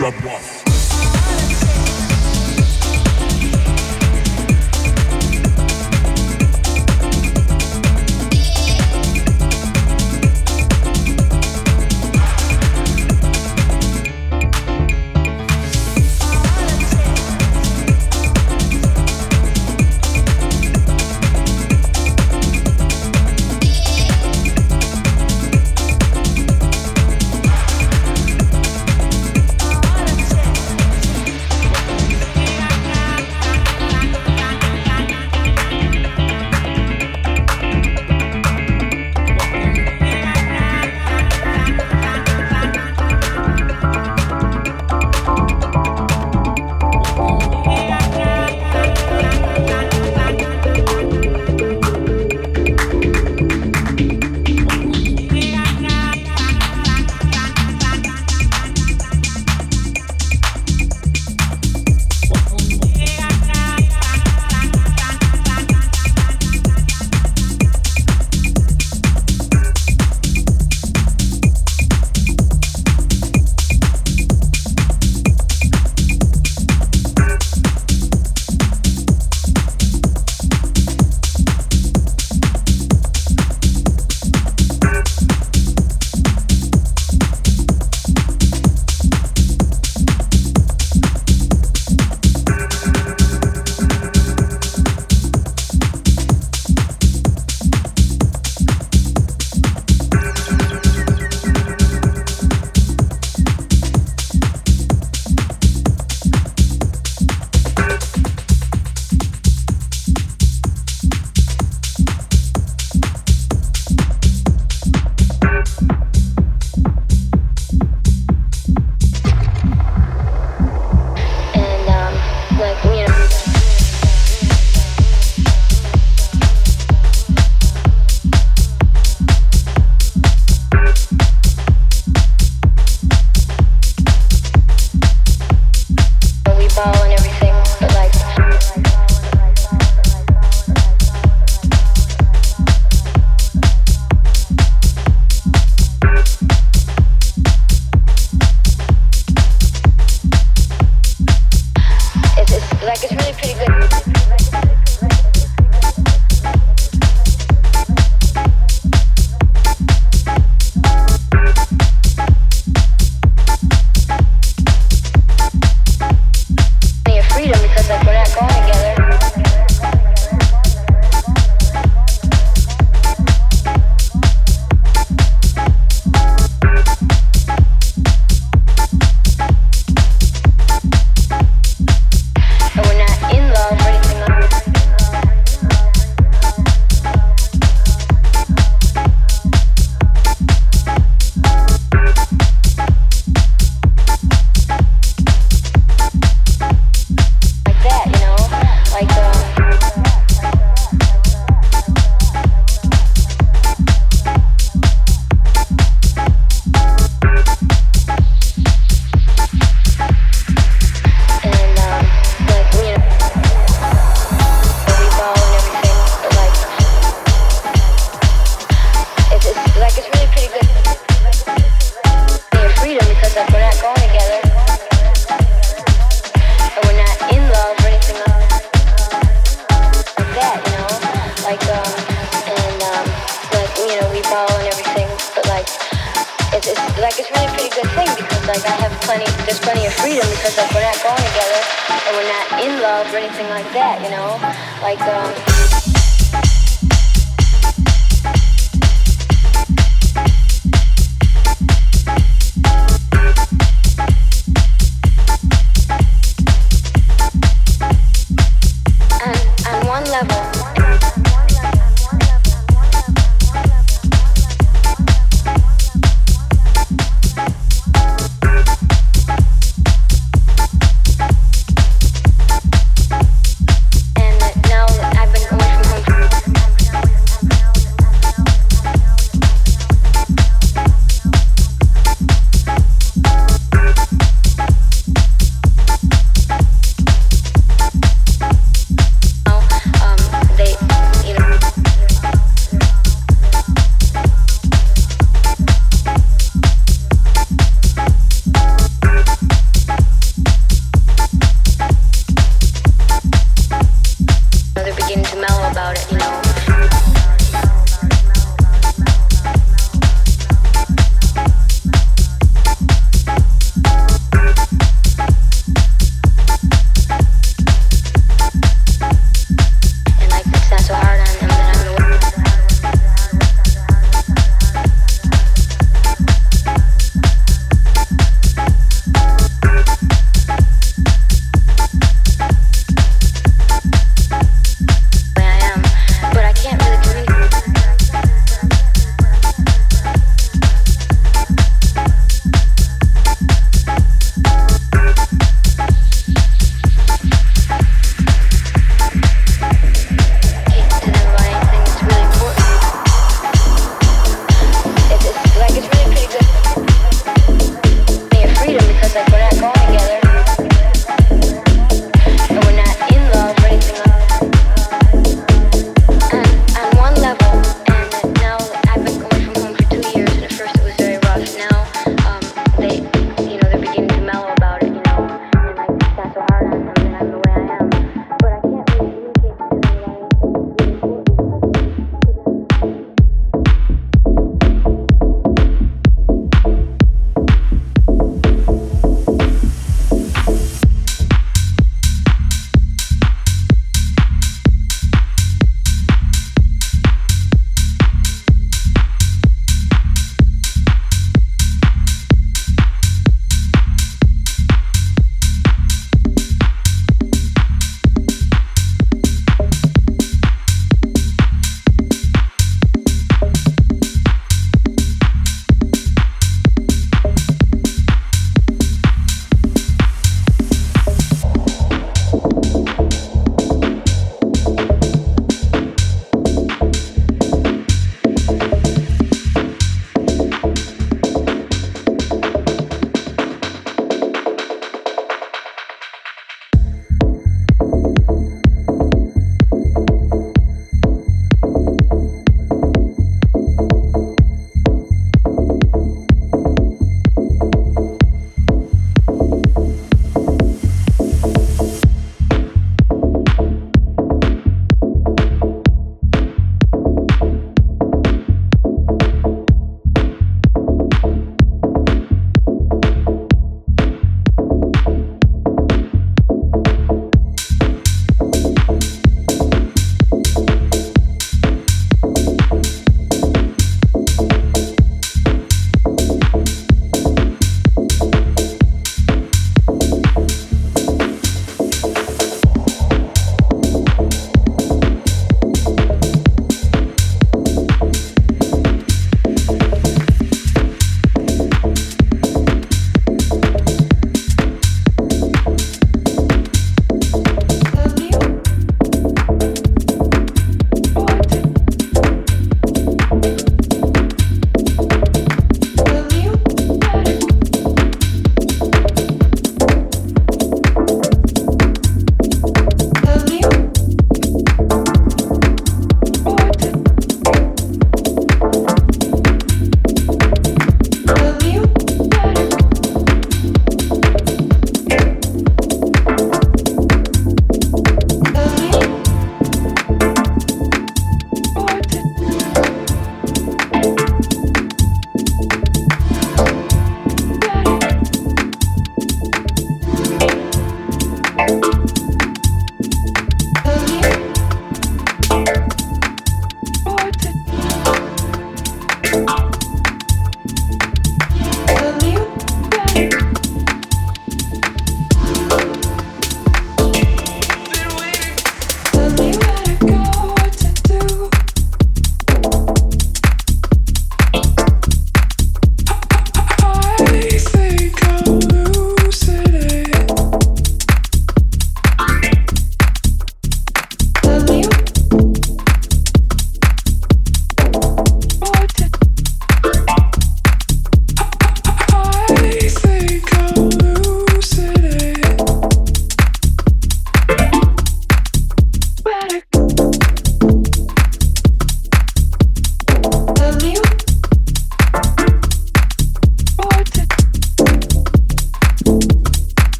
drop off.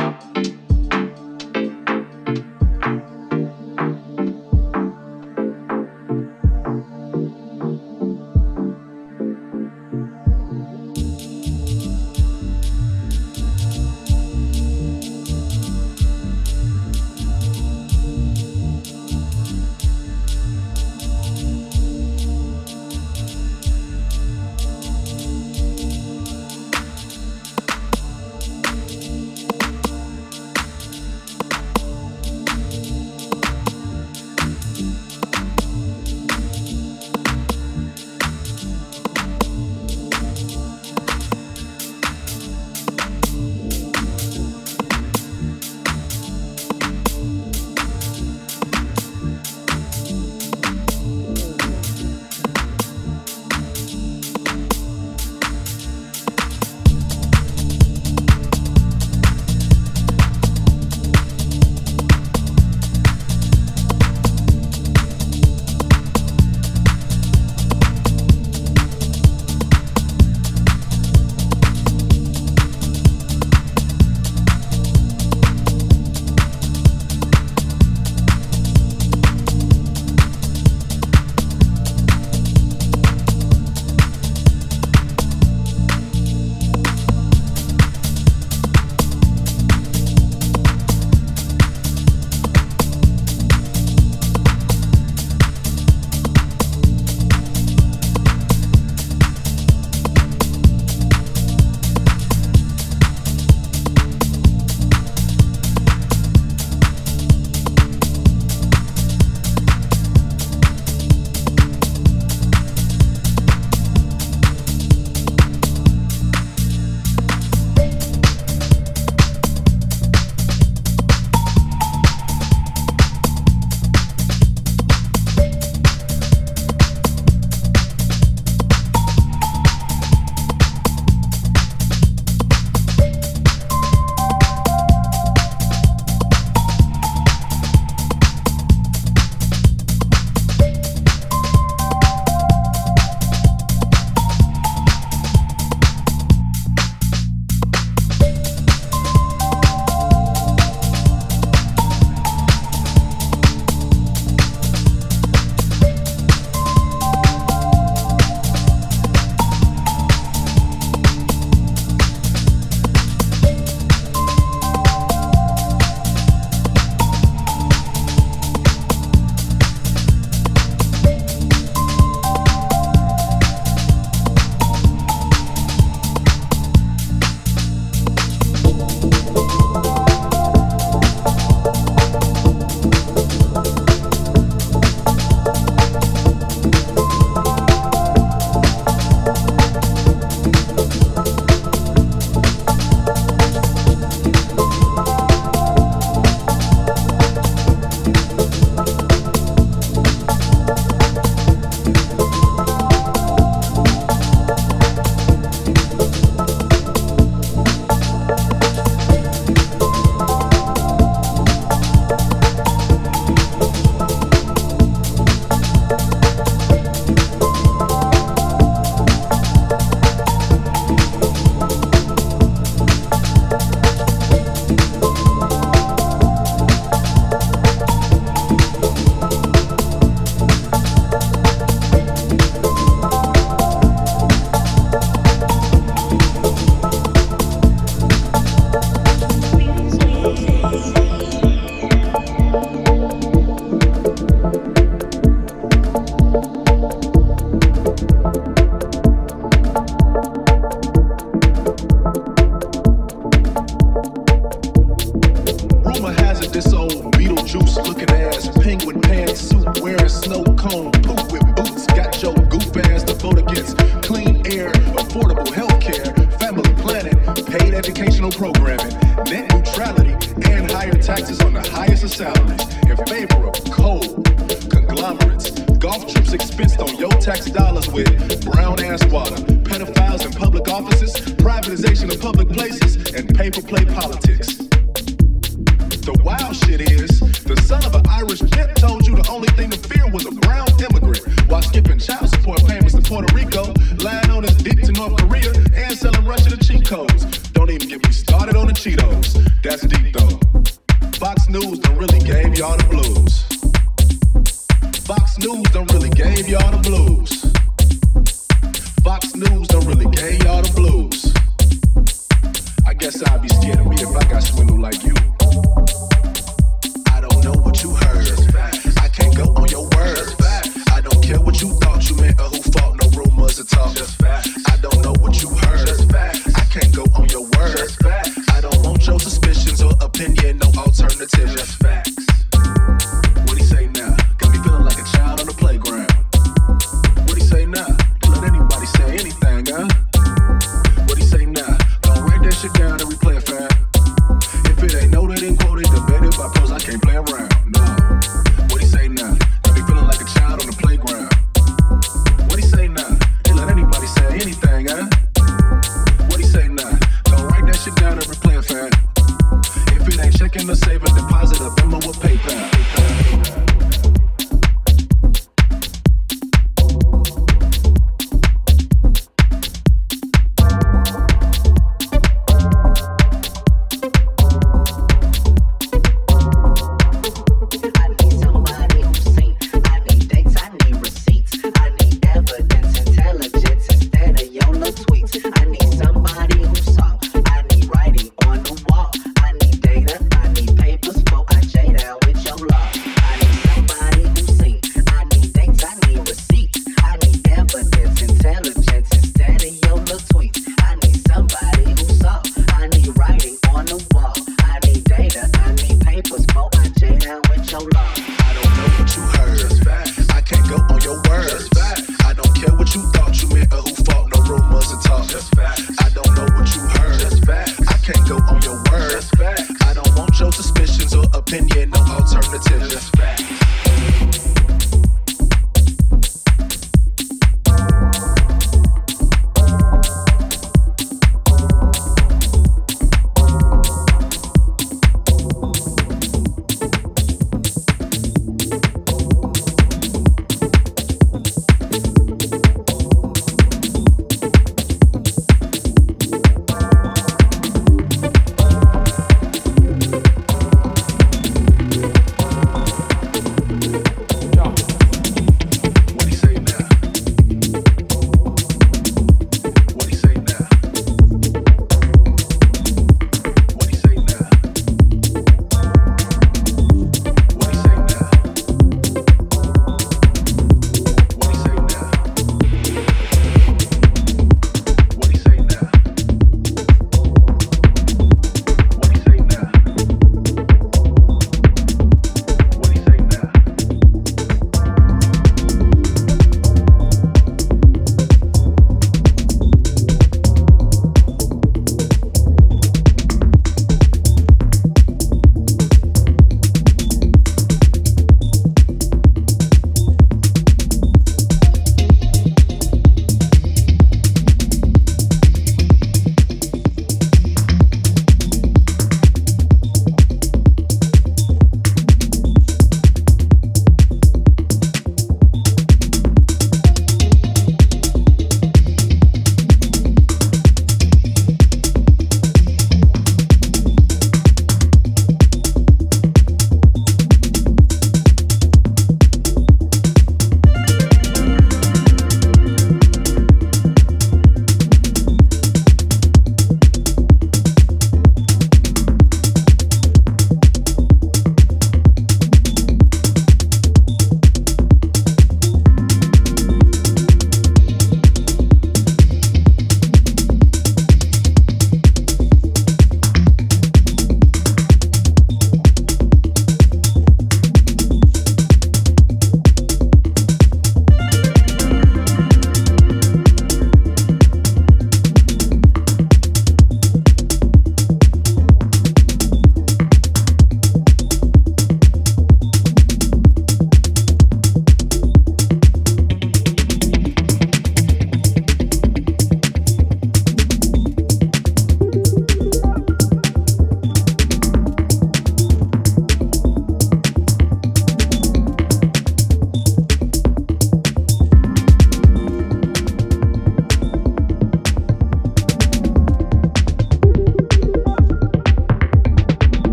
Música Don't even get me started on the Cheetos. That's deep though. Fox News done really gave y'all the blues. Fox News done really gave y'all the blues. Fox News done really gave y'all the blues. I guess I'd be scared of me if I got swindled like you.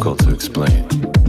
difficult to explain.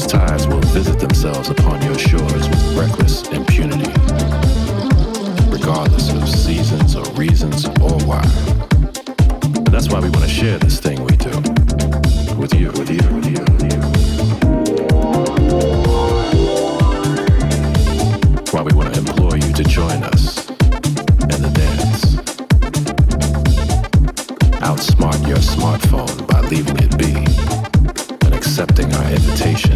those tides will visit themselves upon your shores with reckless impunity, regardless of seasons or reasons or why. And that's why we want to share this thing we do with you, with you, with you, with you. Why we want to implore you to join us in the dance. Outsmart your smartphone by leaving it be and accepting our invitation.